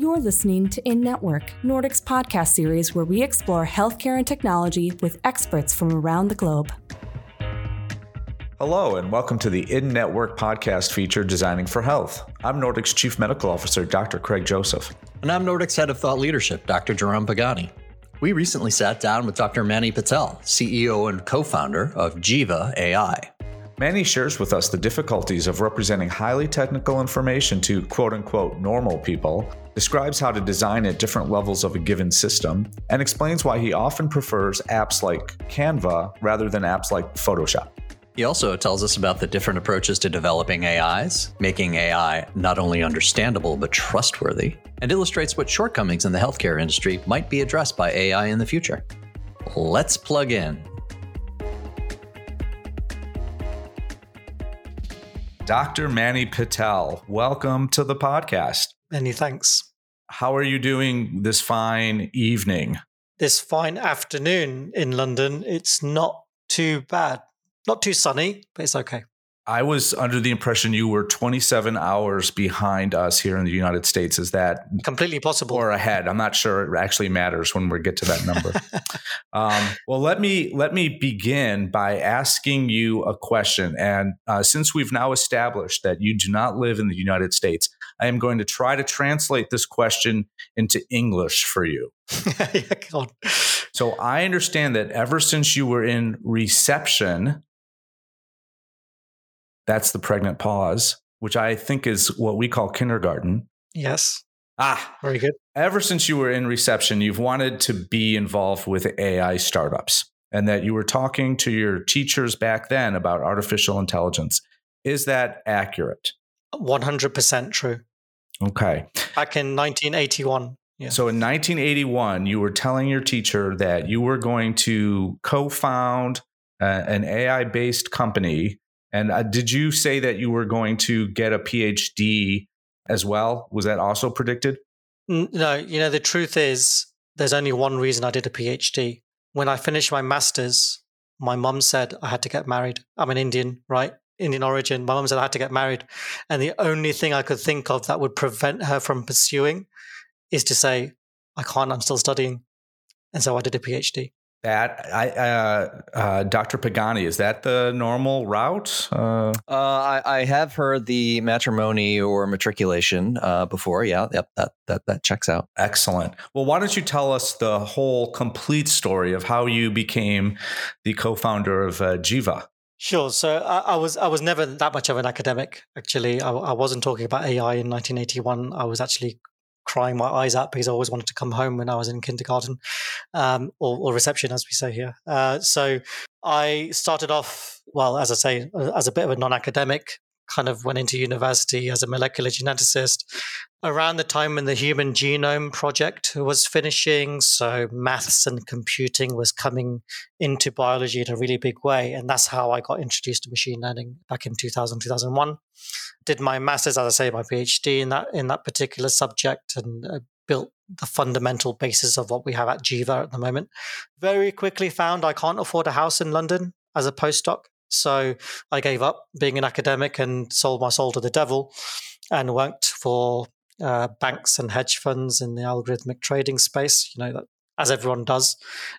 You're listening to In Network, Nordic's podcast series where we explore healthcare and technology with experts from around the globe. Hello, and welcome to the In Network podcast feature Designing for Health. I'm Nordic's Chief Medical Officer, Dr. Craig Joseph. And I'm Nordic's Head of Thought Leadership, Dr. Jerome Pagani. We recently sat down with Dr. Manny Patel, CEO and co founder of Jiva AI. Manny shares with us the difficulties of representing highly technical information to quote unquote normal people, describes how to design at different levels of a given system, and explains why he often prefers apps like Canva rather than apps like Photoshop. He also tells us about the different approaches to developing AIs, making AI not only understandable but trustworthy, and illustrates what shortcomings in the healthcare industry might be addressed by AI in the future. Let's plug in. Dr. Manny Patel, welcome to the podcast. Many thanks. How are you doing this fine evening? This fine afternoon in London, it's not too bad. Not too sunny, but it's okay. I was under the impression you were 27 hours behind us here in the United States. Is that completely possible? Or ahead? I'm not sure it actually matters when we get to that number. um, well, let me let me begin by asking you a question. And uh, since we've now established that you do not live in the United States, I am going to try to translate this question into English for you. yeah, so I understand that ever since you were in reception that's the pregnant pause, which I think is what we call kindergarten. Yes. Ah, very good. Ever since you were in reception, you've wanted to be involved with AI startups and that you were talking to your teachers back then about artificial intelligence. Is that accurate? 100% true. Okay. Back in 1981. Yeah. So in 1981, you were telling your teacher that you were going to co found uh, an AI based company and uh, did you say that you were going to get a PhD as well? Was that also predicted? No, you know, the truth is, there's only one reason I did a PhD. When I finished my master's, my mum said I had to get married. I'm an Indian, right? Indian origin. My mum said I had to get married. And the only thing I could think of that would prevent her from pursuing is to say, I can't, I'm still studying. And so I did a PhD. That I, uh, uh, Dr. Pagani, is that the normal route? Uh, uh, I, I, have heard the matrimony or matriculation uh, before. Yeah, yep, that that that checks out. Excellent. Well, why don't you tell us the whole complete story of how you became the co-founder of uh, Jiva? Sure. So I, I, was I was never that much of an academic. Actually, I, I wasn't talking about AI in 1981. I was actually crying my eyes out because I always wanted to come home when I was in kindergarten um, or, or, reception, as we say here. Uh, so I started off, well, as I say, as a bit of a non academic, kind of went into university as a molecular geneticist around the time when the Human Genome Project was finishing. So maths and computing was coming into biology in a really big way. And that's how I got introduced to machine learning back in 2000, 2001. Did my master's, as I say, my PhD in that, in that particular subject and uh, built the fundamental basis of what we have at Jiva at the moment. Very quickly found I can't afford a house in London as a postdoc. So I gave up being an academic and sold my soul to the devil and worked for uh, banks and hedge funds in the algorithmic trading space, you know, that, as everyone does.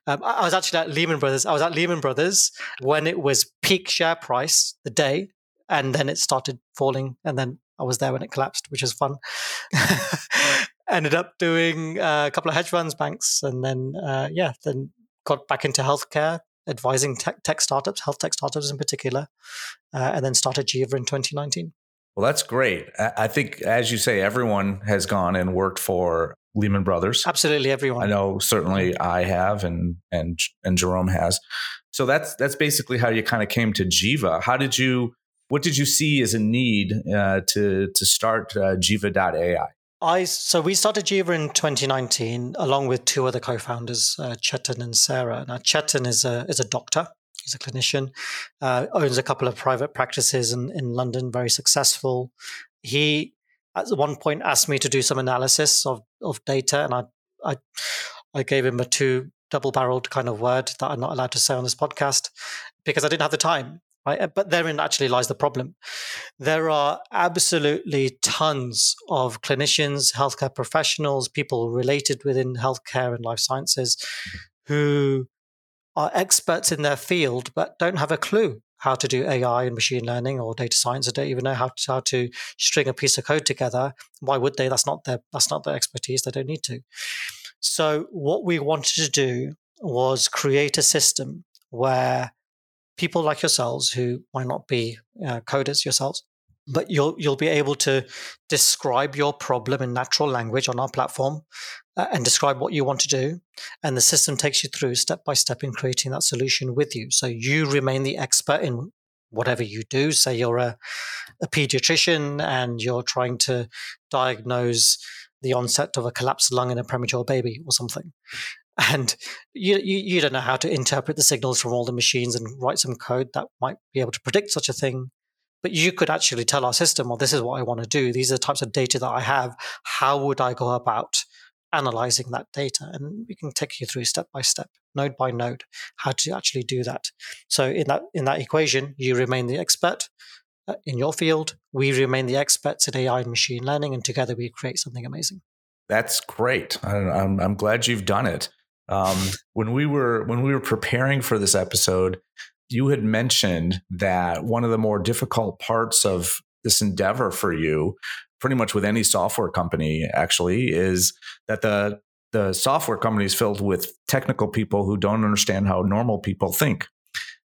Um, I, I was actually at Lehman Brothers. I was at Lehman Brothers when it was peak share price the day, and then it started falling. And then I was there when it collapsed, which was fun. Ended up doing uh, a couple of hedge funds, banks, and then, uh, yeah, then got back into healthcare, advising tech, tech startups, health tech startups in particular, uh, and then started Jiva in 2019. Well, that's great. I think, as you say, everyone has gone and worked for Lehman Brothers. Absolutely, everyone. I know certainly I have, and and and Jerome has. So that's that's basically how you kind of came to Jiva. How did you? What did you see as a need uh, to to start uh, Jiva.ai? I so we started Jiva in 2019 along with two other co-founders, uh, Chetan and Sarah. Now Chetan is a is a doctor. He's a clinician, uh, owns a couple of private practices in, in London, very successful. He at one point asked me to do some analysis of, of data, and I, I I gave him a two double barreled kind of word that I'm not allowed to say on this podcast because I didn't have the time. Right? Uh, but therein actually lies the problem. There are absolutely tons of clinicians, healthcare professionals, people related within healthcare and life sciences who are experts in their field but don't have a clue how to do AI and machine learning or data science. They don't even know how to, how to string a piece of code together. Why would they? That's not their that's not their expertise. They don't need to. So what we wanted to do was create a system where people like yourselves who might not be uh, coders yourselves but you'll you'll be able to describe your problem in natural language on our platform uh, and describe what you want to do and the system takes you through step by step in creating that solution with you. So you remain the expert in whatever you do. Say you're a, a pediatrician and you're trying to diagnose the onset of a collapsed lung in a premature baby or something and you, you, you don't know how to interpret the signals from all the machines and write some code that might be able to predict such a thing. But you could actually tell our system well this is what i want to do. These are the types of data that i have. How would i go about analyzing that data? And we can take you through step by step node by node how to actually do that. So in that in that equation you remain the expert uh, in your field. We remain the experts in ai and machine learning and together we create something amazing. That's great. I'm, I'm glad you've done it um, when we were when we were preparing for this episode, you had mentioned that one of the more difficult parts of this endeavor for you, pretty much with any software company, actually, is that the the software company is filled with technical people who don't understand how normal people think.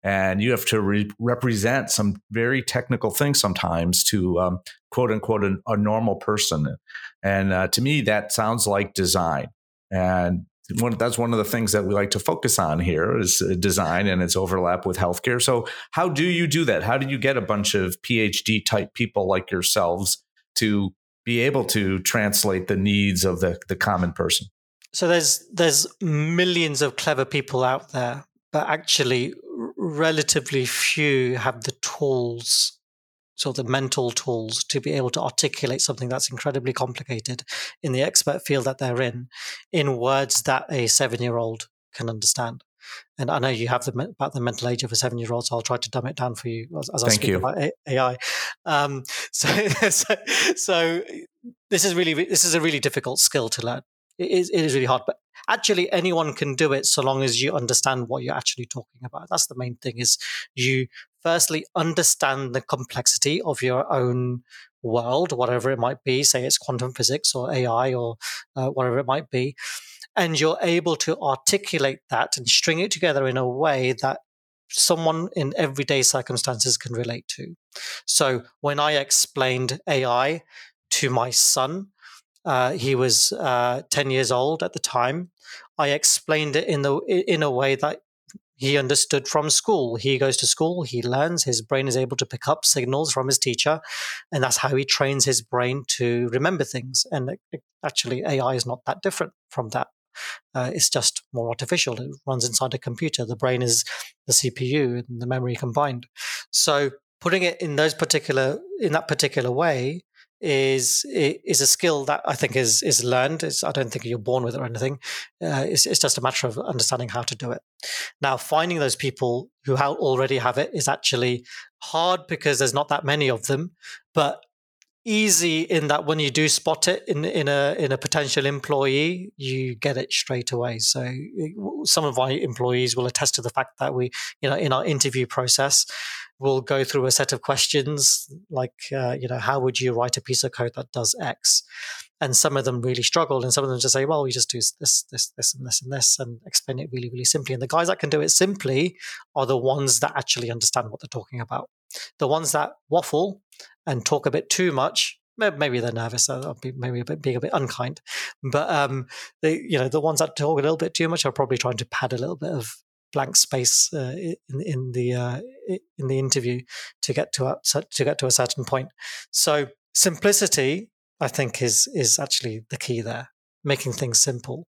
And you have to re- represent some very technical things sometimes to um, quote unquote a, a normal person. And uh, to me, that sounds like design. And one, that's one of the things that we like to focus on here is uh, design and its overlap with healthcare. So, how do you do that? How do you get a bunch of PhD type people like yourselves to be able to translate the needs of the, the common person? So there's there's millions of clever people out there, but actually relatively few have the tools sort of the mental tools to be able to articulate something that's incredibly complicated in the expert field that they're in, in words that a seven year old can understand. And I know you have the, about the mental age of a seven year old, so I'll try to dumb it down for you as, as I speak you. about AI. Um, so, so, so, this is really this is a really difficult skill to learn. It is, it is really hard, but actually anyone can do it so long as you understand what you're actually talking about. That's the main thing is you firstly understand the complexity of your own world, whatever it might be, say it's quantum physics or AI or uh, whatever it might be. And you're able to articulate that and string it together in a way that someone in everyday circumstances can relate to. So when I explained AI to my son, uh, he was uh, 10 years old at the time. I explained it in the in a way that he understood from school. He goes to school, he learns, his brain is able to pick up signals from his teacher, and that's how he trains his brain to remember things. And actually, AI is not that different from that. Uh, it's just more artificial. It runs inside a computer. The brain is the CPU and the memory combined. So putting it in those particular in that particular way is is a skill that I think is is learned. It's, I don't think you're born with it or anything. Uh, it's, it's just a matter of understanding how to do it. Now, finding those people who already have it is actually hard because there's not that many of them, but easy in that when you do spot it in in a in a potential employee, you get it straight away. So some of our employees will attest to the fact that we, you know, in our interview process, we'll go through a set of questions like, uh, you know, how would you write a piece of code that does X? And some of them really struggle, and some of them just say, well, we just do this, this, this, and this, and this, and explain it really, really simply. And the guys that can do it simply are the ones that actually understand what they're talking about. The ones that waffle and talk a bit too much maybe they're nervous. Be maybe a bit being a bit unkind, but um, they, you know, the ones that talk a little bit too much are probably trying to pad a little bit of blank space uh, in in the uh, in the interview to get to a, to get to a certain point. So simplicity, I think, is is actually the key there. Making things simple.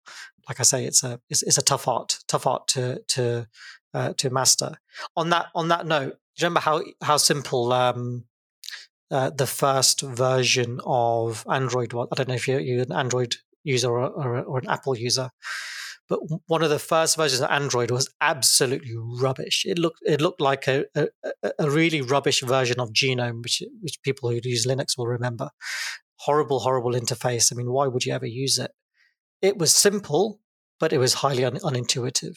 Like I say, it's a it's, it's a tough art, tough art to to uh, to master. On that on that note, remember how how simple um, uh, the first version of Android was. I don't know if you're, you're an Android user or, or, or, an Apple user, but one of the first versions of Android was absolutely rubbish. It looked it looked like a, a, a really rubbish version of GNOME, which which people who use Linux will remember. Horrible, horrible interface. I mean, why would you ever use it? It was simple, but it was highly un- unintuitive.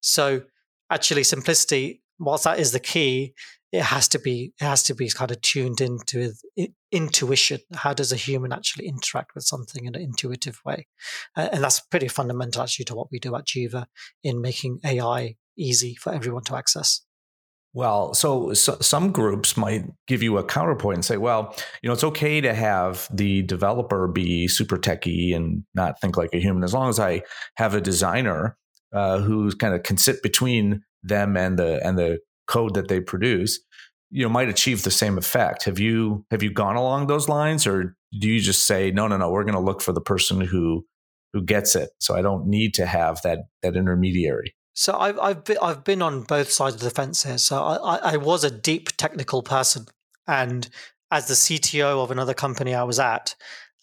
So actually, simplicity, whilst that is the key, it has to be it has to be kind of tuned into intuition. How does a human actually interact with something in an intuitive way? And that's pretty fundamental actually to what we do at jiva in making ai easy for everyone to access. Well, so, so, some groups might give you a counterpoint and say, well, you know, it's okay to have the developer be super techy and not think like a human, as long as I have a designer uh, who kind of can sit between them and the and the code that they produce you know might achieve the same effect. Have you have you gone along those lines or do you just say no no no we're going to look for the person who who gets it so i don't need to have that that intermediary so I've I've been, I've been on both sides of the fence here. So I, I was a deep technical person, and as the CTO of another company I was at,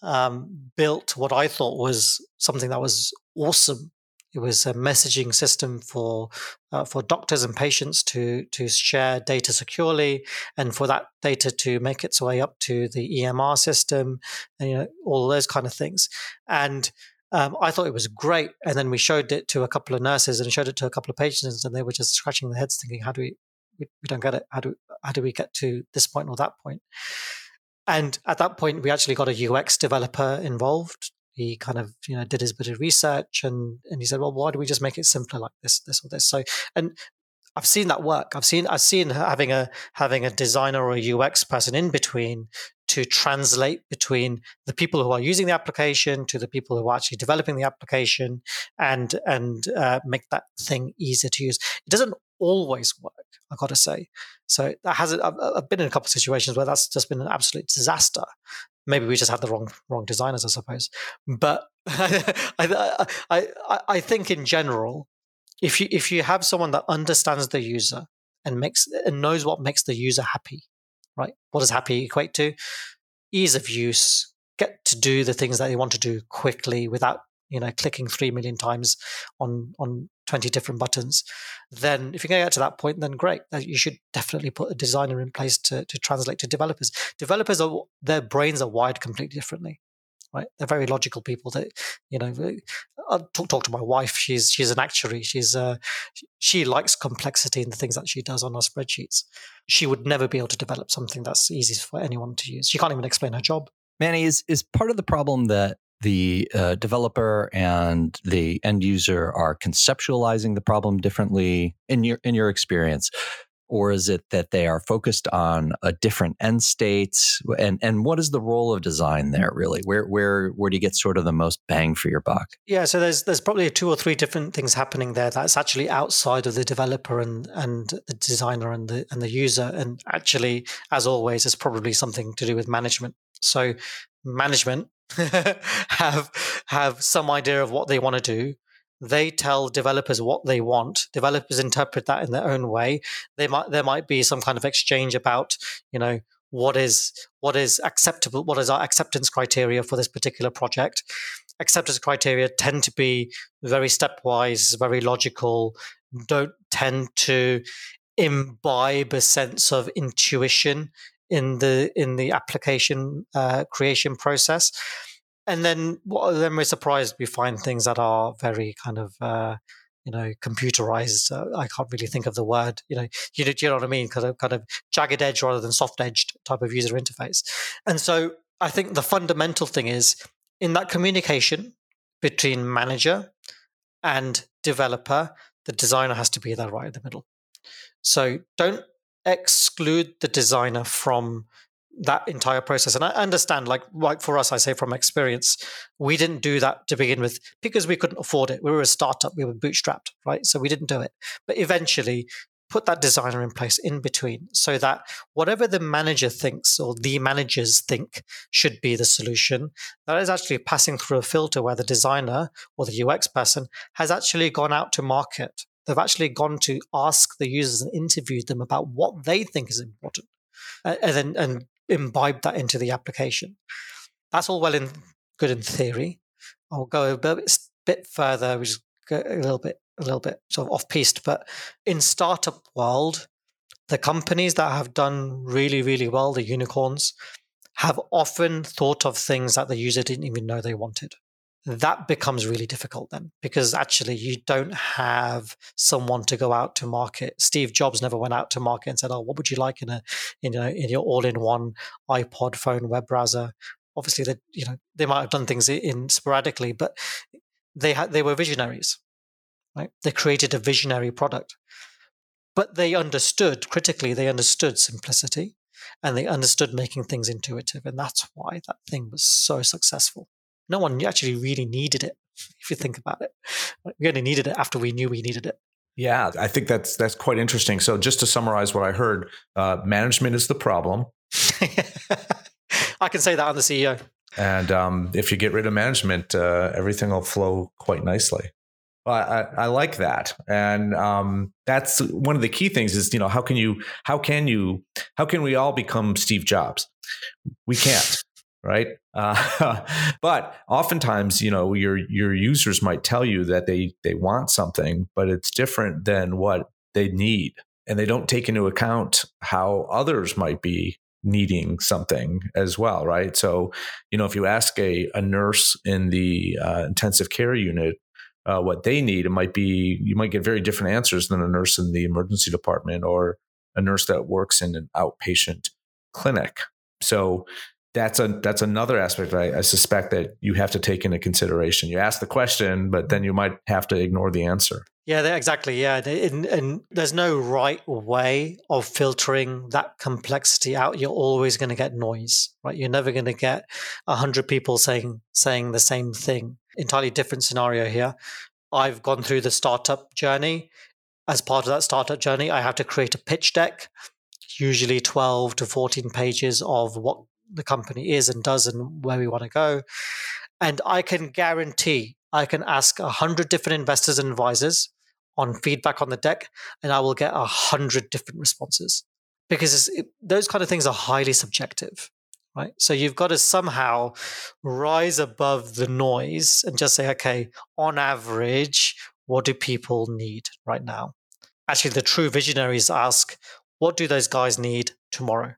um, built what I thought was something that was awesome it was a messaging system for uh, for doctors and patients to to share data securely, and for that data to make its way up to the EMR system, and you know all those kind of things. And um, I thought it was great. And then we showed it to a couple of nurses and showed it to a couple of patients, and they were just scratching their heads, thinking, "How do we? We, don't get it. How do how do we get to this point or that point?" And at that point, we actually got a UX developer involved he kind of you know did his bit of research and and he said well why do we just make it simpler like this this or this so and I've seen that work. I've seen I've seen having a having a designer or a UX person in between to translate between the people who are using the application to the people who are actually developing the application and and uh, make that thing easier to use. It doesn't always work, I got to say. So that has I've, I've been in a couple of situations where that's just been an absolute disaster maybe we just had the wrong wrong designers, I suppose. But I, I, I, I think in general, if you if you have someone that understands the user and makes and knows what makes the user happy, right? What does happy equate to? Ease of use, get to do the things that they want to do quickly without you know clicking three million times on on 20 different buttons then if you can get to that point then great. You should definitely put a designer in place to, to translate to developers. Developers are their brains are wired completely differently right? They're very logical people. That you know i'll talk, talk to my wife. She's she's an actuary. She's uh she likes complexity in the things that she does on her spreadsheets. She would never be able to develop something that's easy for anyone to use. She can't even explain her job. Manny is is part of the problem that the uh, developer and the end user are conceptualizing the problem differently in your in your experience? Or is it that they are focused on a different end state? And and what is the role of design there really? Where where where do you get sort of the most bang for your buck? Yeah so there's there's probably two or three different things happening there that's actually outside of the developer and and the designer and the and the user. And actually as always it's probably something to do with management. So management have have some idea of what they want to do. They tell developers what they want. Developers interpret that in their own way. They might there might be some kind of exchange about you know what is what is acceptable what is our acceptance criteria for this particular project acceptance criteria tend to be very stepwise very logical don't tend to imbibe a sense of intuition in the in the application uh, creation process. And then, then we're surprised we find things that are very kind of uh, you know computerized. Uh, I can't really think of the word. You know, you, you know what I mean? Kind of kind of jagged edge rather than soft edged type of user interface. And so I think the fundamental thing is in that communication between manager and developer, the designer has to be there right in the middle. So don't exclude the designer from that entire process. And I understand, like, like for us, I say from experience, we didn't do that to begin with because we couldn't afford it. We were a startup, we were bootstrapped, right? So we didn't do it. But eventually, put that designer in place in between so that whatever the manager thinks or the managers think should be the solution, that is actually passing through a filter where the designer or the UX person has actually gone out to market They've actually gone to ask the users and interviewed them about what they think is important, and then and imbibe that into the application. That's all well and good in theory. I'll go a bit, bit further, which is a little bit a little bit sort of off piste, but in startup world, the companies that have done really really well, the unicorns, have often thought of things that the user didn't even know they wanted. That becomes really difficult then because actually you don't have someone to go out to market. Steve Jobs never went out to market and said, "Oh, what would you like in a in a, in your all-in-one iPod phone web browser?" Obviously, they you know they might have done things in sporadically, but they had they were visionaries, right? They created a visionary product, but they understood critically. They understood simplicity and they understood making things intuitive. And that's why that thing was so successful. No one actually really needed it, if you think about it. We only needed it after we knew we needed it. Yeah, I think that's that's quite interesting. So, just to summarize what I heard, uh, management is the problem. I can say that on the CEO. And um, if you get rid of management, uh, everything will flow quite nicely. Well, I, I, like that, and um, that's one of the key things. Is you know how can you how can you how can we all become Steve Jobs? We can't, right? Uh, but oftentimes, you know, your your users might tell you that they they want something, but it's different than what they need, and they don't take into account how others might be needing something as well, right? So, you know, if you ask a, a nurse in the uh, intensive care unit uh, what they need, it might be you might get very different answers than a nurse in the emergency department or a nurse that works in an outpatient clinic. So that's a that's another aspect I, I, suspect that you have to take into consideration. You ask the question, but then you might have to ignore the answer. Yeah, exactly. Yeah, and, and there's no right way of filtering that complexity out. You're always going to get noise, right? You're never going to get a hundred people saying saying the same thing. Entirely different scenario here. I've gone through the startup journey. As part of that startup journey, I have to create a pitch deck, usually 12 to 14 pages of what the company is and does and where we want to go. And I can guarantee I can ask a hundred different investors and advisors on feedback on the deck, and I will get a hundred different responses because it, those kind of things are highly subjective, right? So you've got to somehow rise above the noise and just say, okay, on average, what do people need right now? Actually, the true visionaries ask, what do those guys need tomorrow?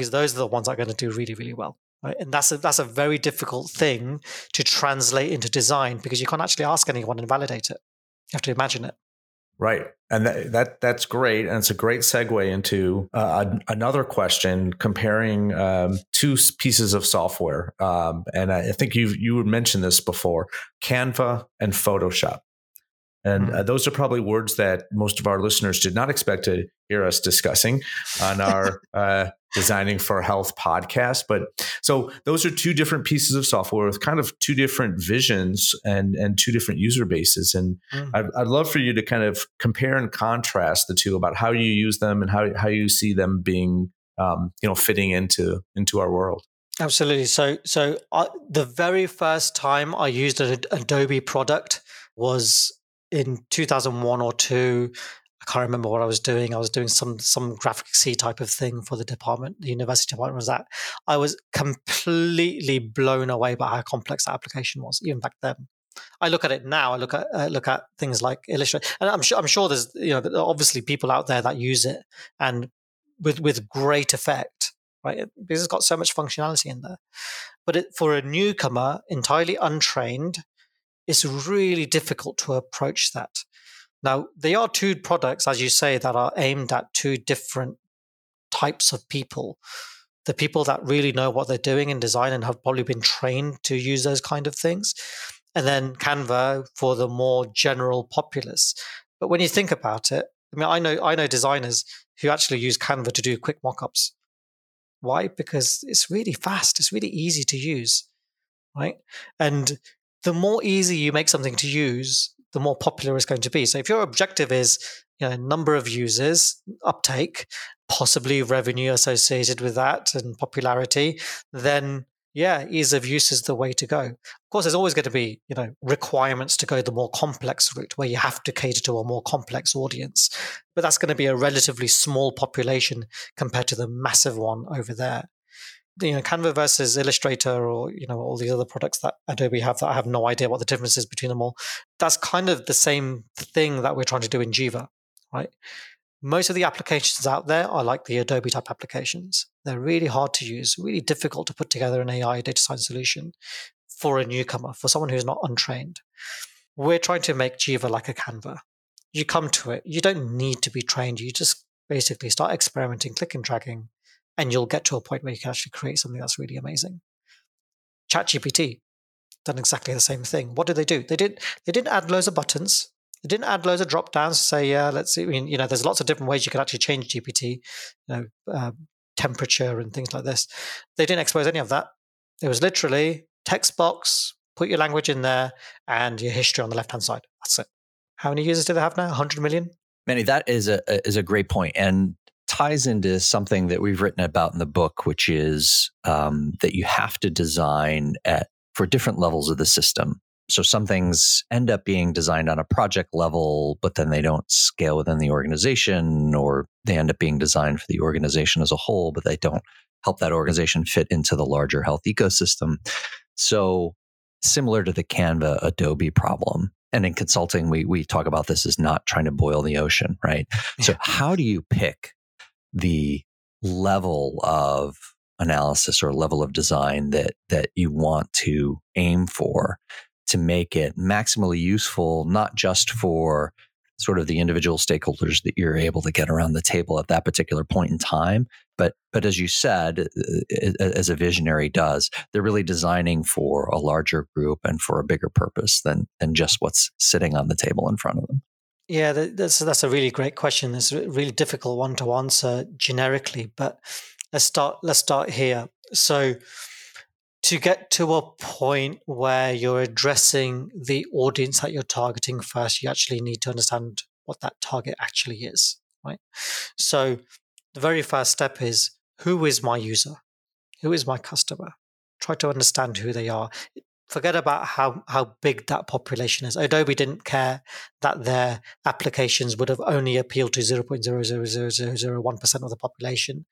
Because those are the ones that are going to do really, really well. Right? And that's a, that's a very difficult thing to translate into design because you can't actually ask anyone and validate it. You have to imagine it. Right, and that, that that's great, and it's a great segue into uh, another question comparing um, two pieces of software. Um, and I think you you mentioned this before: Canva and Photoshop. And mm-hmm. uh, those are probably words that most of our listeners did not expect to hear us discussing on our uh, Designing for Health podcast. But so those are two different pieces of software with kind of two different visions and, and two different user bases. And mm-hmm. I'd, I'd love for you to kind of compare and contrast the two about how you use them and how, how you see them being, um, you know, fitting into into our world. Absolutely. So, so uh, the very first time I used an Adobe product was in 2001 or two, I can't remember what I was doing. I was doing some some graphic C type of thing for the department, the university department was that. I was completely blown away by how complex that application was, even back then. I look at it now. I look at uh, look at things like Illustrator, and I'm sure I'm sure there's you know obviously people out there that use it and with with great effect, right? Because it's got so much functionality in there. But it, for a newcomer, entirely untrained, it's really difficult to approach that. Now, they are two products, as you say, that are aimed at two different types of people. The people that really know what they're doing in design and have probably been trained to use those kind of things. And then Canva for the more general populace. But when you think about it, I mean, I know I know designers who actually use Canva to do quick mockups. Why? Because it's really fast. It's really easy to use, right? And the more easy you make something to use, the more popular it's going to be. So if your objective is you know, number of users, uptake, possibly revenue associated with that and popularity, then yeah, ease of use is the way to go. Of course, there's always going to be, you know, requirements to go the more complex route where you have to cater to a more complex audience. But that's going to be a relatively small population compared to the massive one over there. You know Canva versus Illustrator or you know all these other products that Adobe have that I have no idea what the difference is between them all. That's kind of the same thing that we're trying to do in Jiva, right? Most of the applications out there are like the Adobe type applications. They're really hard to use, really difficult to put together an AI data science solution for a newcomer, for someone who's not untrained. We're trying to make Jiva like a Canva. You come to it, you don't need to be trained. You just basically start experimenting, click and dragging, and you'll get to a point where you can actually create something that's really amazing. ChatGPT done exactly the same thing. What did they do? They didn't they didn't add loads of buttons. They didn't add loads of drop downs to say, yeah, let's see. I mean, you know, there's lots of different ways you can actually change GPT, you know, uh, temperature and things like this. They didn't expose any of that. It was literally text box, put your language in there, and your history on the left hand side. That's it. How many users do they have now? 100 million? Manny, that is a is a great point, and ties into something that we've written about in the book, which is um, that you have to design at for different levels of the system. So some things end up being designed on a project level, but then they don't scale within the organization, or they end up being designed for the organization as a whole, but they don't help that organization fit into the larger health ecosystem. So similar to the Canva Adobe problem. And in consulting, we we talk about this as not trying to boil the ocean, right? So how do you pick the level of analysis or level of design that that you want to aim for to make it maximally useful not just for sort of the individual stakeholders that you're able to get around the table at that particular point in time but but as you said uh, as a visionary does they're really designing for a larger group and for a bigger purpose than than just what's sitting on the table in front of them yeah, that's that's a really great question. It's a really difficult one to answer generically, but let's start let's start here. So to get to a point where you're addressing the audience that you're targeting first, you actually need to understand what that target actually is, right? So the very first step is who is my user? Who is my customer? Try to understand who they are forget about how, how big that population is. Adobe didn't care that their applications would have only appealed to 0.00001% of the population.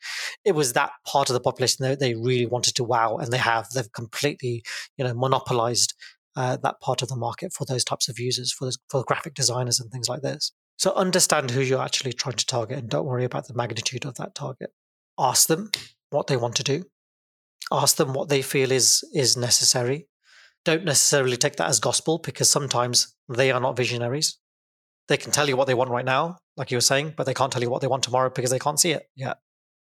It was that part of the population that they really wanted to wow, and they have. They've completely, you know, monopolized uh, that part of the market for those types of users, for, those, for graphic designers and things like this. So understand who you're actually trying to target and don't worry about the magnitude of that target. Ask them what they want to do. Ask them what they feel is is necessary don't necessarily take that as gospel because sometimes they are not visionaries. They can tell you what they want right now, like you were saying, but they can't tell you what they want tomorrow because they can't see it yet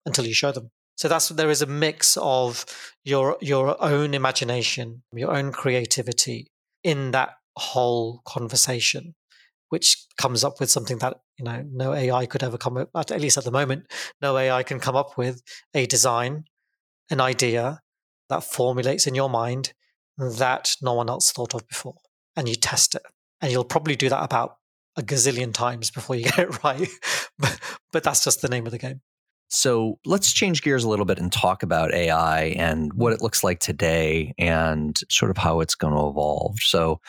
until you show them. So that's there is a mix of your your own imagination, your own creativity in that whole conversation, which comes up with something that you know no AI could ever come up. At least at the moment, no AI can come up with a design, an idea that formulates in your mind that no one else thought of before. And you test it. And you'll probably do that about a gazillion times before you get it right. but, but that's just the name of the game. So let's change gears a little bit and talk about AI and what it looks like today and sort of how it's going to evolve. So,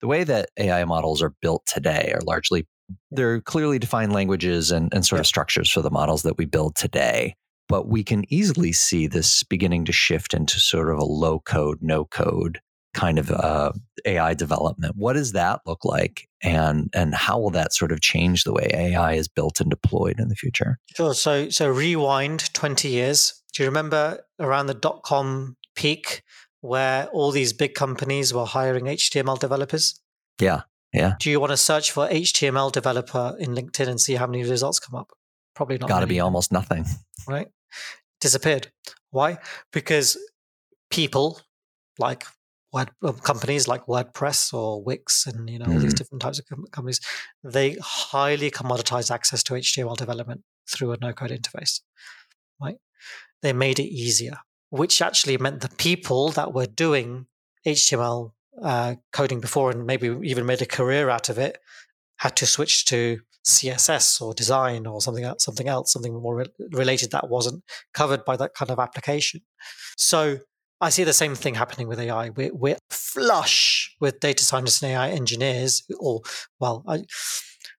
the way that AI models are built today are largely they're clearly defined languages and, and sort yeah. of structures for the models that we build today but we can easily see this beginning to shift into sort of a low code, no code kind of uh, AI development. What does that look like, and and how will that sort of change the way AI is built and deployed in the future? Sure. So so rewind twenty years. Do you remember around the dot com peak where all these big companies were hiring HTML developers? Yeah. Yeah. Do you want to search for HTML developer in LinkedIn and see how many results come up? Probably not. Got to be almost nothing. Right disappeared. Why? Because people like word um, companies like WordPress or Wix and you know all these mm-hmm. different types of companies, they highly commoditize access to HTML development through a no-code interface. Right? They made it easier, which actually meant the people that were doing HTML uh, coding before and maybe even made a career out of it had to switch to CSS or design or something else, something else, something more re- related that wasn't covered by that kind of application. So I see the same thing happening with AI. We're, we're flush with data scientists and AI engineers, or well, I,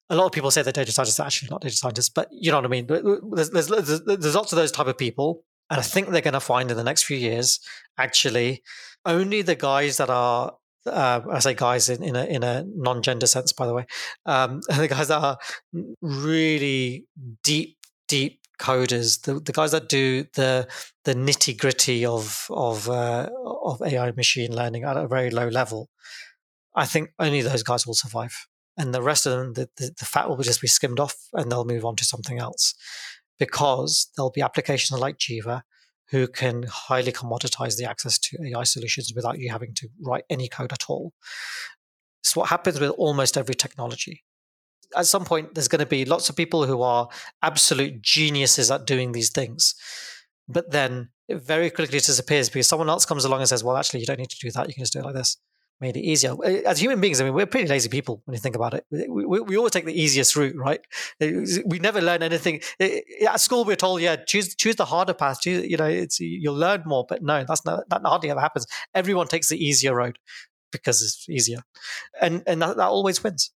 a lot of people say that data scientists are actually not data scientists, but you know what I mean. There's, there's, there's, there's lots of those type of people, And I think they're going to find in the next few years, actually, only the guys that are uh, I say guys in, in a in a non-gender sense, by the way, um, the guys that are really deep, deep coders, the, the guys that do the the nitty gritty of of uh, of AI machine learning at a very low level, I think only those guys will survive, and the rest of them, the, the, the fat will just be skimmed off, and they'll move on to something else, because there'll be applications like Jiva who can highly commoditize the access to AI solutions without you having to write any code at all. It's what happens with almost every technology. At some point, there's going to be lots of people who are absolute geniuses at doing these things. But then it very quickly disappears because someone else comes along and says, well, actually, you don't need to do that. You can just do it like this made it easier. As human beings, I mean, we're pretty lazy people when you think about it. We, we, we always take the easiest route, right? We never learn anything. At school, we're told, yeah, choose choose the harder path. Choose, you know, it's you'll learn more. But no, that's not that hardly ever happens. Everyone takes the easier road because it's easier, and and that, that always wins.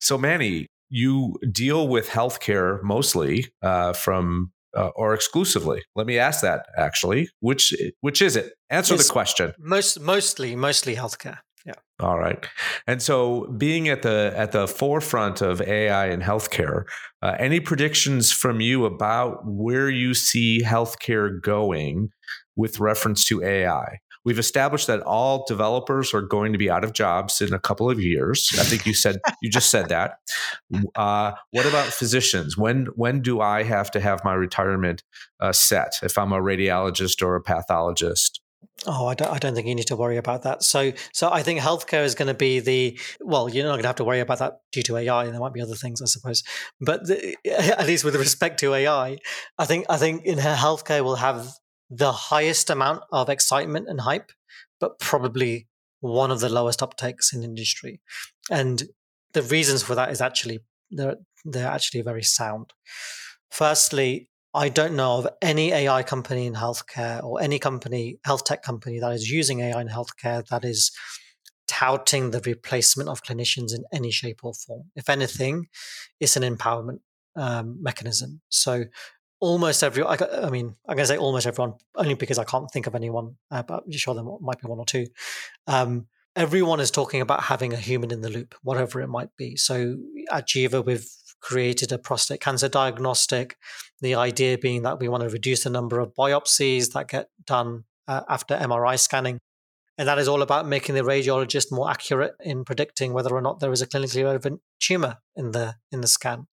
So, Manny, you deal with healthcare mostly uh, from uh, or exclusively? Let me ask that actually. Which which is it? Answer it's the question. Most mostly mostly healthcare. Yeah. All right. And so, being at the at the forefront of AI in healthcare, uh, any predictions from you about where you see healthcare going with reference to AI? We've established that all developers are going to be out of jobs in a couple of years. I think you said you just said that. Uh, what about physicians? When when do I have to have my retirement uh, set if I'm a radiologist or a pathologist? Oh, I don't, I don't think you need to worry about that. So, so I think healthcare is going to be the well. You're not going to have to worry about that due to AI, and there might be other things, I suppose. But the, at least with respect to AI, I think I think in healthcare we'll have the highest amount of excitement and hype, but probably one of the lowest uptakes in industry. And the reasons for that is actually they're they're actually very sound. Firstly, I don't know of any AI company in healthcare or any company, health tech company that is using AI in healthcare that is touting the replacement of clinicians in any shape or form. If anything, it's an empowerment um, mechanism. So almost every, I, I mean, I'm going to say almost everyone, only because I can't think of anyone, uh, but I'm sure there might be one or two. Um, everyone is talking about having a human in the loop, whatever it might be. So at Jiva, we've created a prostate cancer diagnostic. The idea being that we want to reduce the number of biopsies that get done uh, after MRI scanning. And that is all about making the radiologist more accurate in predicting whether or not there is a clinically relevant tumor in the in the scan.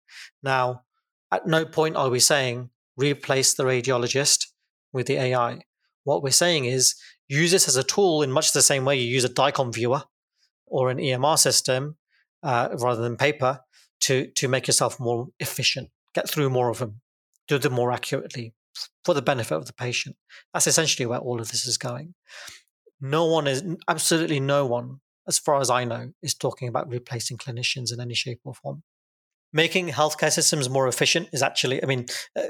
Now, at no point are we saying replace the radiologist with the AI. What we're saying is use this as a tool in much the same way you use a DICOM viewer or an EMR system uh, rather than paper to to make yourself more efficient, get through more of them, do them more accurately for the benefit of the patient. That's essentially where all of this is going. No one is absolutely no one, as far as I know, is talking about replacing clinicians in any shape or form making healthcare systems more efficient is actually, I mean, uh,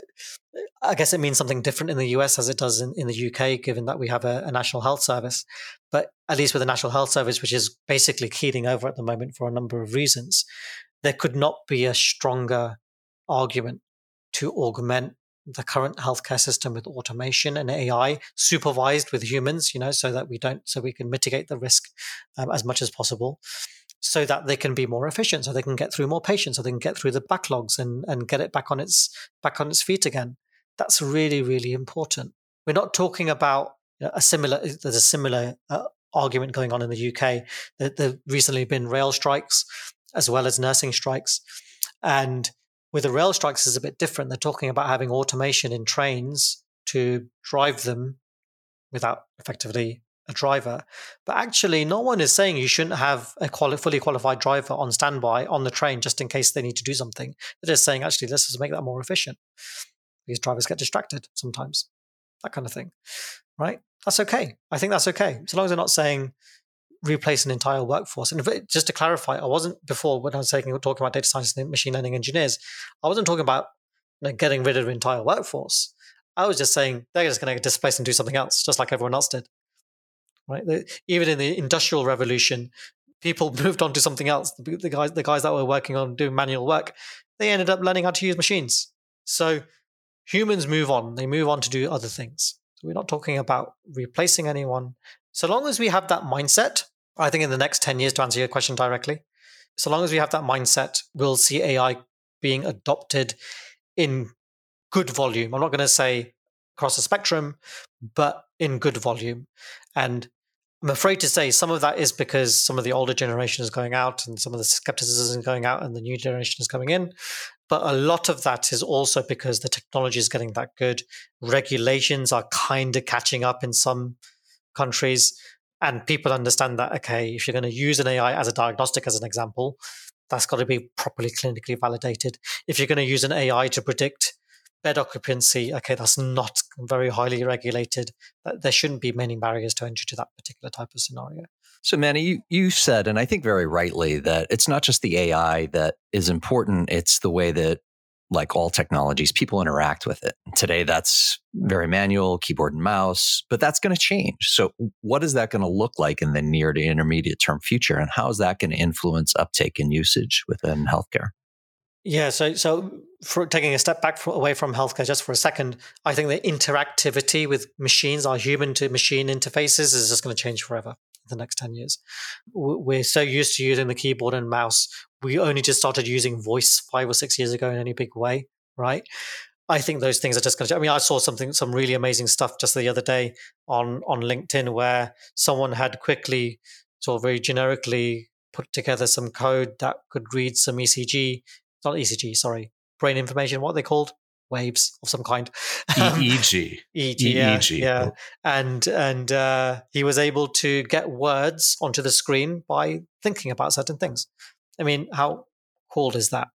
I guess it means something different in the US as it does in, in the UK, given that we have a, a, national health service. But at least with the national health service, which is basically keeling over at the moment for a number of reasons, there could not be a stronger argument to augment the current healthcare system with automation and AI supervised with humans, you know, so that we don't, so we can mitigate the risk um, as much as possible so that they can be more efficient, so they can get through more patients, so they can get through the backlogs and, and get it back on its back on its feet again. That's really really important. We're not talking about a similar. There's a similar uh, argument going on in the UK. There, have recently been rail strikes as well as nursing strikes, and with the rail strikes is a bit different. They're talking about having automation in trains to drive them without effectively a driver. But actually, no one is saying you shouldn't have a quali- fully qualified driver on standby on the train just in case they need to do something. They're just saying, actually, let's just make that more efficient. Because drivers get distracted sometimes, that kind of thing, right? That's okay. I think that's okay. So long as they're not saying replace an entire workforce. And it, just to clarify, I wasn't before when I was talking, talking about data science and machine learning engineers, I wasn't talking about you know, getting rid of an entire workforce. I was just saying they're just going to displace and do something else, just like everyone else did right? even in the industrial revolution, people moved on to something else. The, the, guys, the guys that were working on doing manual work, they ended up learning how to use machines. So humans move on. They move on to do other things. So we're not talking about replacing anyone. So long as we have that mindset, I think in the next 10 years, to answer your question directly, so long as we have that mindset, we'll see AI being adopted in good volume. I'm not going to say across the spectrum, but in good volume. And I'm afraid to say some of that is because some of the older generation is going out and some of the skepticism is going out and the new generation is coming in. But a lot of that is also because the technology is getting that good. Regulations are kind of catching up in some countries. And people understand that, okay, if you're going to use an AI as a diagnostic, as an example, that's got to be properly clinically validated. If you're going to use an AI to predict bed occupancy, okay, that's not very highly regulated. There shouldn't be many barriers to entry to that particular type of scenario. So, Manny, you, you said, and I think very rightly, that it's not just the AI that is important, it's the way that like all technologies, people interact with it. Today, that's very manual, keyboard and mouse, but that's going to change. So, what is that going to look like in the near to intermediate term future? And how is that going to influence uptake and usage within healthcare? Yeah, so so for taking a step back away from healthcare just for a second, I think the interactivity with machines, our human to machine interfaces, is just going to change forever the next ten years. We're so used to using the keyboard and mouse. We only just started using voice five or six years ago in any big way, right? I think those things are just going to. I mean, I saw something, some really amazing stuff just the other day on on LinkedIn where someone had quickly, sort of very generically, put together some code that could read some ECG not ECG, sorry, brain information, what they called? Waves of some kind. EEG. EEG, yeah, EEG. yeah. And and uh, he was able to get words onto the screen by thinking about certain things. I mean, how cool is that?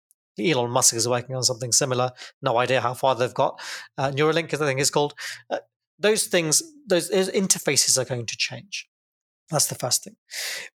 Elon Musk is working on something similar. No idea how far they've got. Uh, Neuralink, I think, is called. Uh, those things, those, those interfaces are going to change. That's the first thing.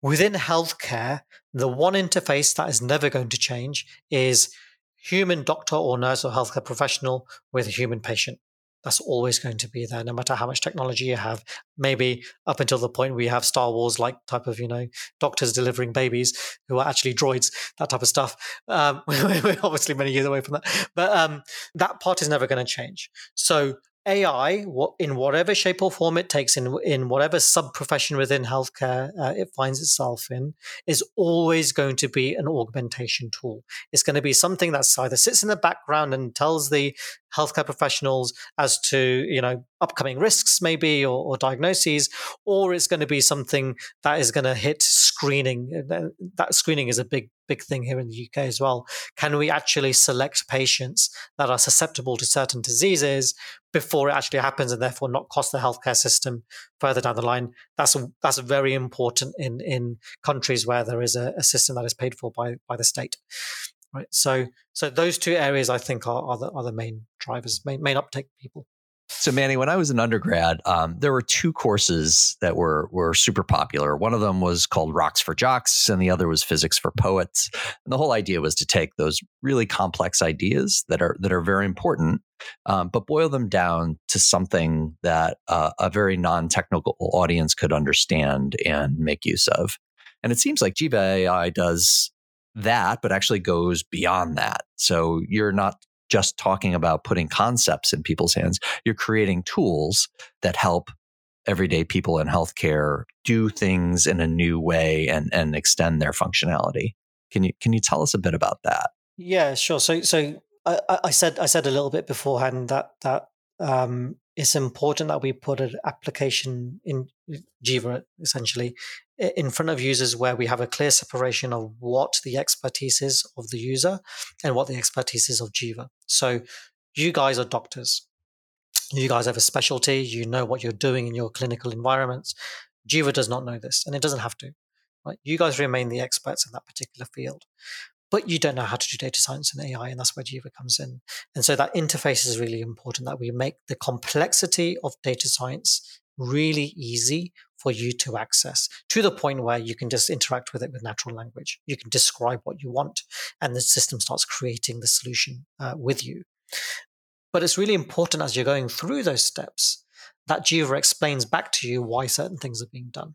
Within healthcare, the one interface that is never going to change is human doctor or nurse or healthcare professional with a human patient. That's always going to be there, no matter how much technology you have. Maybe up until the point we have Star Wars like type of, you know, doctors delivering babies who are actually droids, that type of stuff. Um, we're obviously many years away from that. But um, that part is never going to change. So AI, in whatever shape or form it takes, in in whatever sub profession within healthcare uh, it finds itself in, is always going to be an augmentation tool. It's going to be something that either sits in the background and tells the healthcare professionals as to you know upcoming risks maybe or, or diagnoses, or it's going to be something that is going to hit screening. Uh, that screening is a big big thing here in the UK as well. Can we actually select patients that are susceptible to certain diseases before it actually happens, and therefore not cost the healthcare system further down the line? That's that's very important in in countries where there is a, a system that is paid for by by the state. Right. So so those two areas I think are, are the are the main drivers, main main uptake people. So, Manny, when I was an undergrad, um, there were two courses that were were super popular. One of them was called Rocks for Jocks, and the other was Physics for Poets. And the whole idea was to take those really complex ideas that are that are very important, um, but boil them down to something that uh, a very non technical audience could understand and make use of. And it seems like Jiva AI does that, but actually goes beyond that. So you're not just talking about putting concepts in people's hands. You're creating tools that help everyday people in healthcare do things in a new way and, and extend their functionality. Can you can you tell us a bit about that? Yeah, sure. So so I, I said I said a little bit beforehand that that um, it's important that we put an application in Jiva essentially in front of users where we have a clear separation of what the expertise is of the user and what the expertise is of Jiva. So you guys are doctors. You guys have a specialty. You know what you're doing in your clinical environments. Jiva does not know this, and it doesn't have to. Right? You guys remain the experts in that particular field but you don't know how to do data science and AI, and that's where Jiva comes in. And so that interface is really important that we make the complexity of data science really easy for you to access to the point where you can just interact with it with natural language. You can describe what you want, and the system starts creating the solution uh, with you. But it's really important as you're going through those steps that Jiva explains back to you why certain things are being done.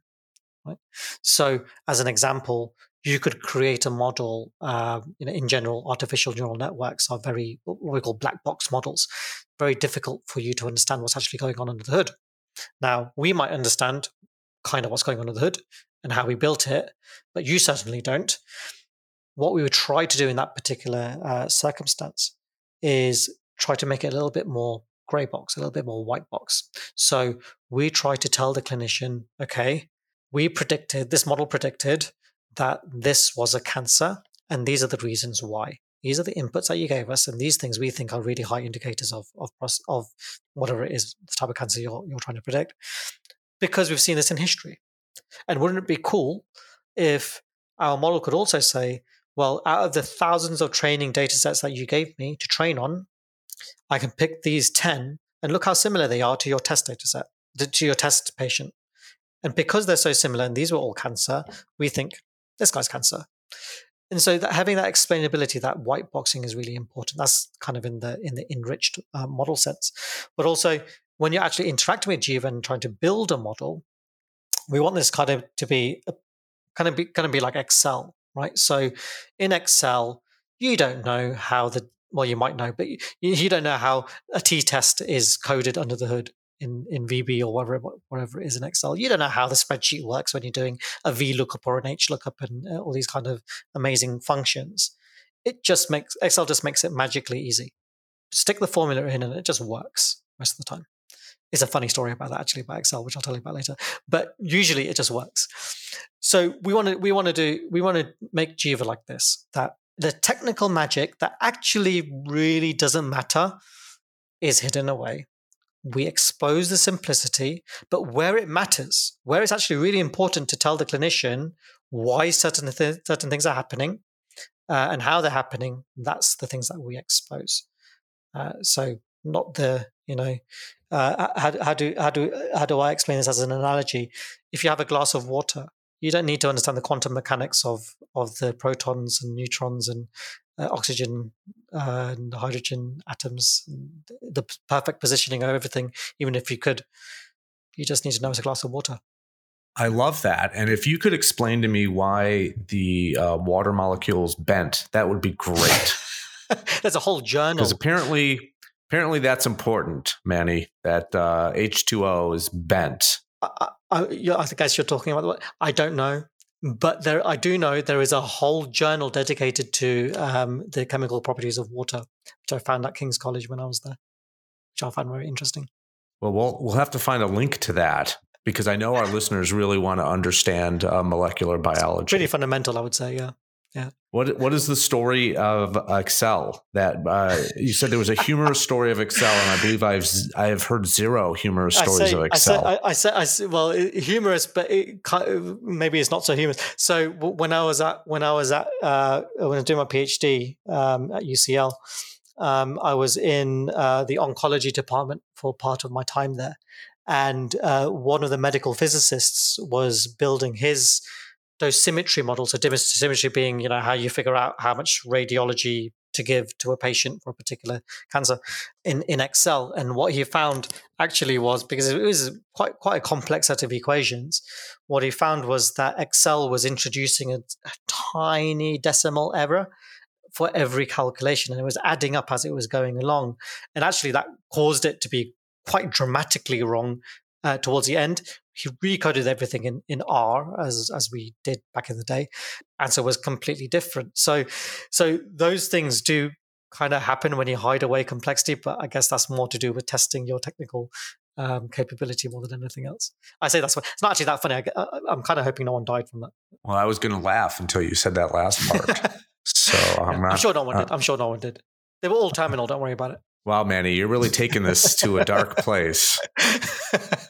Right? So, as an example, you could create a model. Uh, in general, artificial neural networks are very what we call black box models. very difficult for you to understand what's actually going on under the hood. Now, we might understand kind of what's going on under the hood and how we built it, but you certainly don't. What we would try to do in that particular uh, circumstance is try to make it a little bit more grey box, a little bit more white box. So we try to tell the clinician, okay, we predicted, this model predicted that this was a cancer, and these are the reasons why. These are the inputs that you gave us, and these things we think are really high indicators of of, of whatever it is, the type of cancer you're, you're trying to predict, because we've seen this in history. And wouldn't it be cool if our model could also say, well, out of the thousands of training data sets that you gave me to train on, I can pick these 10 and look how similar they are to your test data set, to your test patient. And because they're so similar, and these were all cancer, we think this guy's cancer. And so that having that explainability, that white boxing is really important. That's kind of in the in the enriched uh, model sense. But also when you're actually interacting with Jiva and trying to build a model, we want this kind of to be kind of be kind of be like Excel, right? So in Excel, you don't know how the well, you might know, but you, you don't know how a t test is coded under the hood in, in VB or whatever, whatever it is in Excel. You don't know how the spreadsheet works when you're doing a VLOOKUP or an HLOOKUP and uh, all these kind of amazing functions. It just makes Excel just makes it magically easy. Stick the formula in and it just works most of the time. It's a funny story about that actually about Excel, which I'll tell you about later. But usually it just works. So we want to we want to do we want to make Jiva like this that the technical magic that actually really doesn't matter is hidden away we expose the simplicity, but where it matters, where it's actually really important to tell the clinician why certain th- certain things are happening uh, and how they're happening, that's the things that we expose. Uh, so not the you know uh, how, how do how do how do I explain this as an analogy? If you have a glass of water, you don't need to understand the quantum mechanics of of the protons and neutrons and uh, oxygen uh, and hydrogen atoms, the perfect positioning of everything. Even if you could, you just need to know it's a glass of water. I love that. And if you could explain to me why the uh, water molecules bent, that would be great. There's a whole journal. Because apparently, apparently that's important, Manny. That uh, H2O is bent. I, I, I guess you're talking about. I don't know but there, I do know there is a whole journal dedicated to um, the chemical properties of water, which I found at King's College when I was there, which I found very interesting. Well, we'll we'll have to find a link to that because I know our listeners really want to understand uh, molecular biology. It's pretty fundamental, I would say. Yeah. Yeah. What What is the story of Excel? That uh, you said there was a humorous story of Excel, and I believe I've I have heard zero humorous stories say, of Excel. I said, I, I I said, well, humorous, but it, maybe it's not so humorous. So when I was at when I was at uh, when I was doing my PhD um, at UCL, um, I was in uh, the oncology department for part of my time there, and uh, one of the medical physicists was building his dosimetry models, so dosimetry being, you know, how you figure out how much radiology to give to a patient for a particular cancer in, in Excel. And what he found actually was because it was quite quite a complex set of equations. What he found was that Excel was introducing a, a tiny decimal error for every calculation, and it was adding up as it was going along. And actually, that caused it to be quite dramatically wrong uh, towards the end. He recoded everything in, in R as as we did back in the day, and so it was completely different. So so those things do kind of happen when you hide away complexity, but I guess that's more to do with testing your technical um, capability more than anything else. I say that's what, it's not actually that funny. I, am kind of hoping no one died from that. Well, I was going to laugh until you said that last part. so I'm, not, I'm sure no one uh, did. I'm sure no one did. They were all terminal. Don't worry about it. Wow, Manny, you're really taking this to a dark place.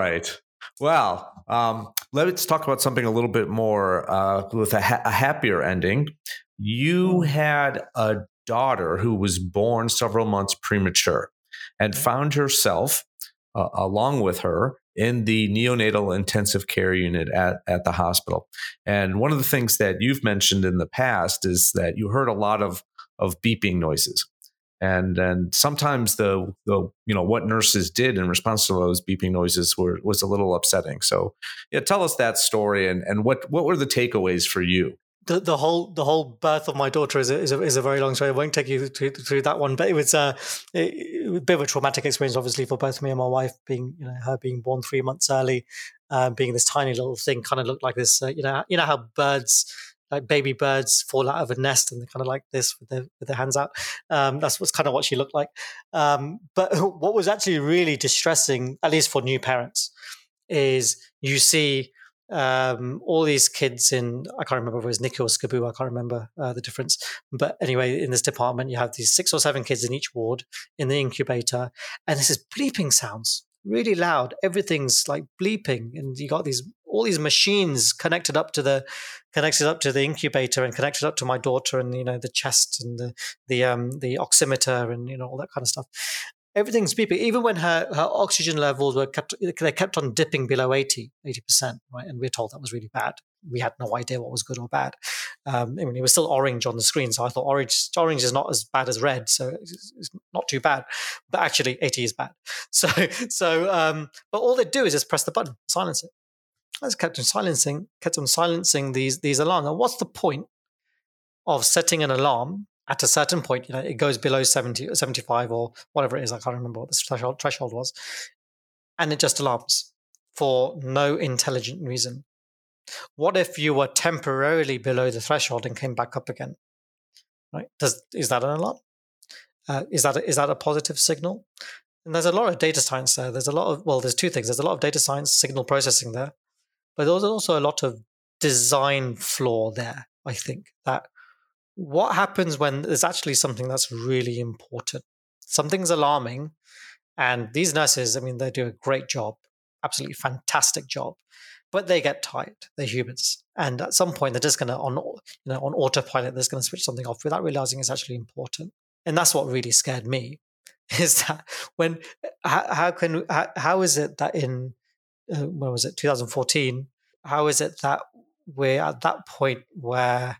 Right. Well, um, let's talk about something a little bit more uh, with a, ha- a happier ending. You mm. had a daughter who was born several months premature and found herself, uh, along with her, in the neonatal intensive care unit at, at the hospital. And one of the things that you've mentioned in the past is that you heard a lot of, of beeping noises and and sometimes the the you know what nurses did in response to those beeping noises were was a little upsetting. So yeah, tell us that story and and what what were the takeaways for you? the, the whole the whole birth of my daughter is a, is a, is a very long story. I won't take you through, through that one, but it was, uh, it was a bit of a traumatic experience, obviously, for both me and my wife. Being you know her being born three months early, um, being this tiny little thing, kind of looked like this. Uh, you know, you know how birds like baby birds fall out of a nest and they're kind of like this with their with their hands out. Um, that's what's kind of what she looked like. Um, but what was actually really distressing, at least for new parents, is you see um, all these kids in I can't remember if it was NICU or SCBU, I can't remember uh, the difference. But anyway, in this department, you have these six or seven kids in each ward in the incubator, and this is bleeping sounds, really loud. Everything's like bleeping, and you got these all these machines connected up to the connected up to the incubator and connected up to my daughter and you know the chest and the the um the oximeter and you know all that kind of stuff everything's beeping. Even when her, her oxygen levels were kept, they kept on dipping below 80, 80%, right? And we are told that was really bad. We had no idea what was good or bad. Um, I mean, it was still orange on the screen. So I thought orange, orange is not as bad as red. So it's, it's not too bad, but actually 80 is bad. So, so, um, but all they do is just press the button, silence it. Just kept on silencing, kept on silencing these, these alarms. And what's the point of setting an alarm at a certain point, you know, it goes below 70, 75 or whatever it is. I can't remember what the threshold, threshold was. And it just alarms for no intelligent reason. What if you were temporarily below the threshold and came back up again? Right? Does is that an alarm? Uh, is that a, is that a positive signal? And there's a lot of data science there. There's a lot of well, there's two things. There's a lot of data science signal processing there, but there's also a lot of design flaw there. I think that what happens when there's actually something that's really important? Something's alarming, and these nurses, I mean, they do a great job, absolutely fantastic job, but they get tired. They're humans, and at some point, they're just going to on you know on autopilot, they're going to switch something off without realizing it's actually important. And that's what really scared me, is that when how, how can how, how is it that in uh, when was it 2014? How is it that we're at that point where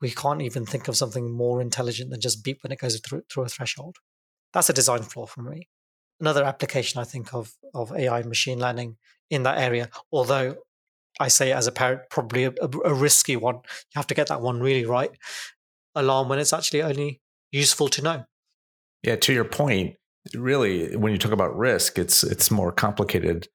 we can't even think of something more intelligent than just beep when it goes through, through a threshold. That's a design flaw for me. Another application I think of of AI machine learning in that area, although I say as a parent, probably a, a, risky one. You have to get that one really right. Alarm when it's actually only useful to know. Yeah, to your point, really, when you talk about risk, it's it's more complicated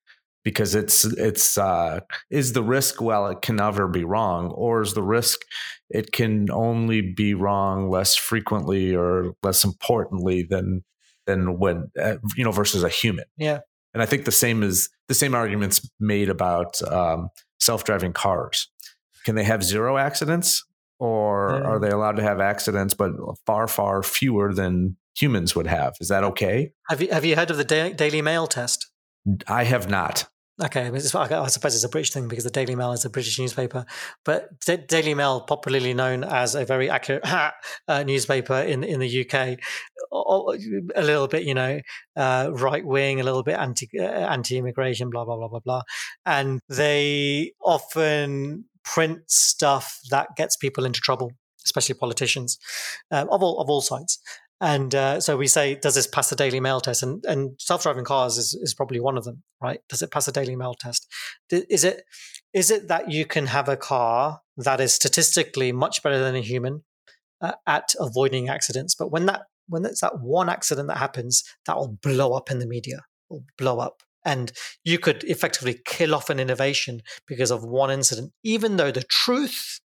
because it's it's uh, is the risk well it can never be wrong or is the risk it can only be wrong less frequently or less importantly than than when uh, you know versus a human. Yeah. And i think the same is the same arguments made about um, self-driving cars. Can they have zero accidents or yeah. are they allowed to have accidents but far far fewer than humans would have? Is that okay? Have you have you heard of the da- daily mail test? I have not. Okay, I suppose it's a British thing because the Daily Mail is a British newspaper. But D- Daily Mail, popularly known as a very accurate uh, newspaper in in the UK, a little bit, you know, uh, right wing, a little bit anti uh, anti immigration, blah blah blah blah blah, and they often print stuff that gets people into trouble, especially politicians um, of all of all sides. And uh, so we say, does this pass the Daily Mail test? And, and self-driving cars is, is probably one of them, right? Does it pass the Daily Mail test? Is it is it that you can have a car that is statistically much better than a human uh, at avoiding accidents, but when that when it's that one accident that happens, that will blow up in the media, will blow up, and you could effectively kill off an innovation because of one incident, even though the truth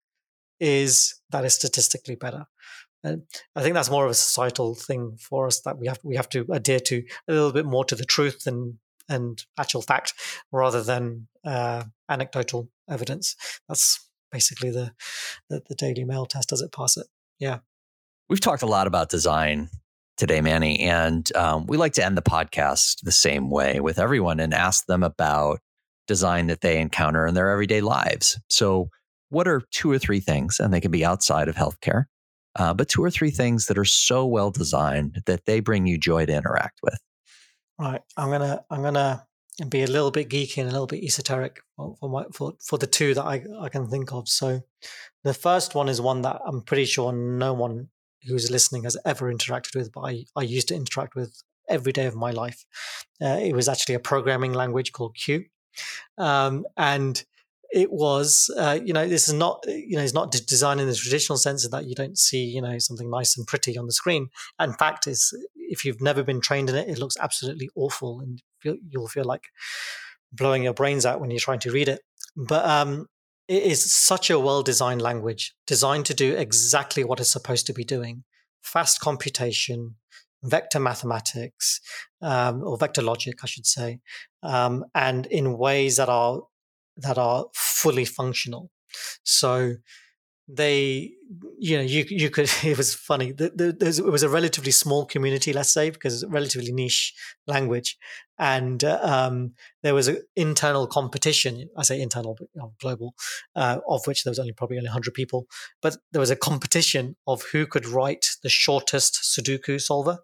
is that is statistically better. And I think that's more of a societal thing for us that we have we have to adhere to a little bit more to the truth and and actual fact rather than uh, anecdotal evidence. That's basically the, the, the Daily Mail test. Does it pass it? Yeah. We've talked a lot about design today, Manny, and um, we like to end the podcast the same way with everyone and ask them about design that they encounter in their everyday lives. So, what are two or three things, and they can be outside of healthcare, uh, but two or three things that are so well designed that they bring you joy to interact with. Right, I'm gonna I'm gonna be a little bit geeky and a little bit esoteric for for, my, for, for the two that I, I can think of. So, the first one is one that I'm pretty sure no one who's listening has ever interacted with, but I, I used to interact with every day of my life. Uh, it was actually a programming language called Q, um, and it was, uh, you know, this is not, you know, it's not designed in the traditional sense of that you don't see, you know, something nice and pretty on the screen. In fact, is if you've never been trained in it, it looks absolutely awful, and feel, you'll feel like blowing your brains out when you're trying to read it. But um, it is such a well-designed language, designed to do exactly what it's supposed to be doing: fast computation, vector mathematics, um, or vector logic, I should say, um, and in ways that are that are fully functional. So they you know you you could it was funny the, the, it was a relatively small community let's say because it's a relatively niche language. And uh, um, there was an internal competition i say internal but global uh, of which there was only probably only 100 people. But there was a competition of who could write the shortest sudoku solver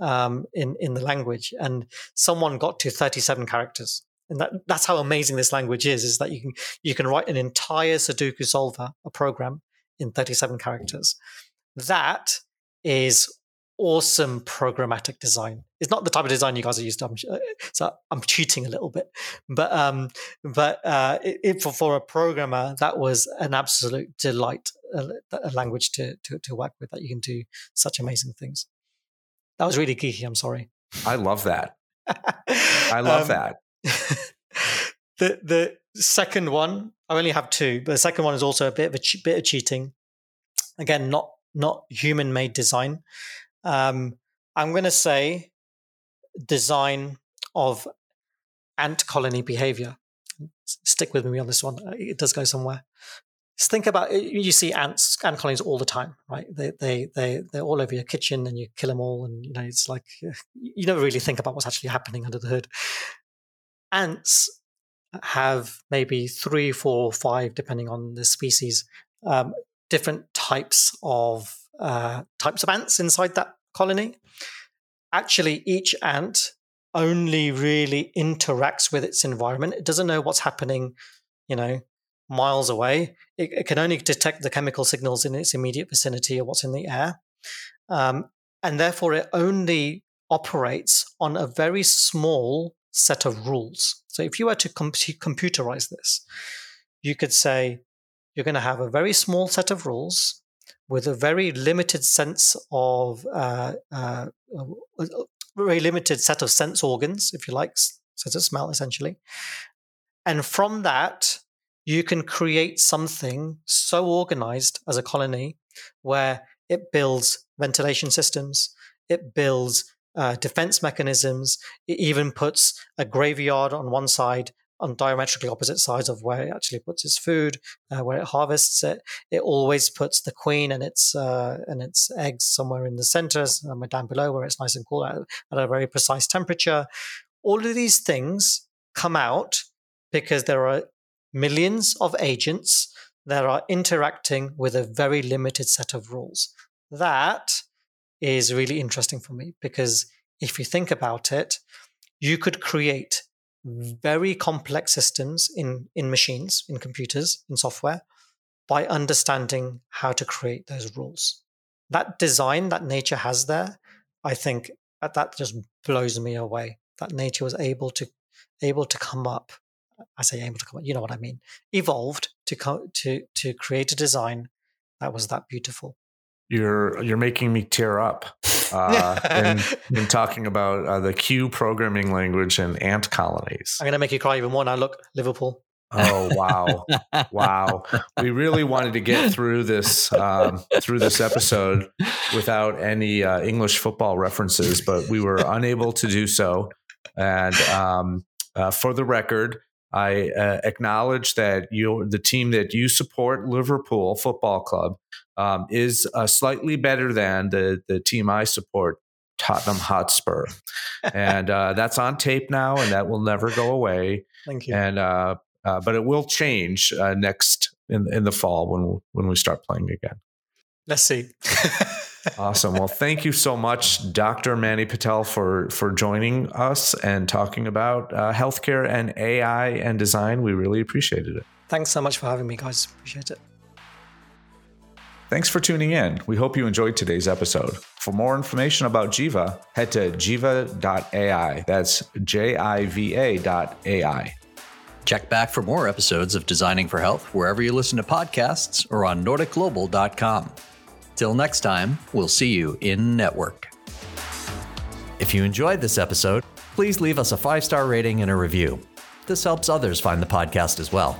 um, in in the language. And someone got to 37 characters and that, that's how amazing this language is is that you can you can write an entire sudoku solver a program in 37 characters. That is awesome programmatic design. It's not the type of design you guys are used to I'm, so i'm cheating a little bit. But um but uh it, it, for, for a programmer that was an absolute delight a, a language to, to to work with that you can do such amazing things. That was really geeky i'm sorry. I love that. I love um, that the the second one, I only have two, but the second one is also a bit of a che- bit of cheating. Again, not not human made design. Um, I'm going to say design of ant colony behavior. Stick with me on this one; it does go somewhere. Just think about you see ants, ant colonies all the time, right? They they they they're all over your kitchen, and you kill them all, and you know it's like you never really think about what's actually happening under the hood ants have maybe three, four, five, depending on the species, um, different types of uh, types of ants inside that colony. Actually, each ant only really interacts with its environment. It doesn't know what's happening, you know, miles away. It, it can only detect the chemical signals in its immediate vicinity or what's in the air. Um, and therefore, it only operates on a very small set of rules. So if you were to com- computerize this, you could say you're going to have a very small set of rules with a very limited sense of uh, uh, uh very limited set of sense organs, if you like, sense of smell, essentially. And from that, you can create something so organized as a colony where it builds ventilation systems, it builds uh, defense mechanisms. It even puts a graveyard on one side on diametrically opposite sides of where it actually puts its food, uh, where it harvests it. It always puts the queen and its uh, and its eggs somewhere in the center, somewhere down below, where it's nice and cool at, at a very precise temperature. All of these things come out because there are millions of agents that are interacting with a very limited set of rules. That is really interesting for me because if you think about it, you could create very complex systems in, in machines, in computers, in software, by understanding how to create those rules. That design that nature has there, I think that, just blows me away. That nature was able to able to come up. I say able to come up, you know what I mean. Evolved to co- to to create a design that was that beautiful you're you're making me tear up uh, in, in talking about uh, the Q programming language and ant colonies. I'm going to make you cry even more now. Look, Liverpool. Oh wow, wow! We really wanted to get through this um, through this episode without any uh, English football references, but we were unable to do so. And um, uh, for the record, I uh, acknowledge that you, the team that you support, Liverpool Football Club, um, is uh, slightly better than the the team I support, Tottenham Hotspur, and uh, that's on tape now, and that will never go away. Thank you. And uh, uh, but it will change uh, next in in the fall when when we start playing again. Let's see. awesome. Well, thank you so much, Dr. Manny Patel, for for joining us and talking about uh, healthcare and AI and design. We really appreciated it. Thanks so much for having me, guys. Appreciate it. Thanks for tuning in. We hope you enjoyed today's episode. For more information about Jiva, head to jiva.ai. That's J I V A.ai. Check back for more episodes of Designing for Health wherever you listen to podcasts or on NordicGlobal.com. Till next time, we'll see you in network. If you enjoyed this episode, please leave us a five star rating and a review. This helps others find the podcast as well.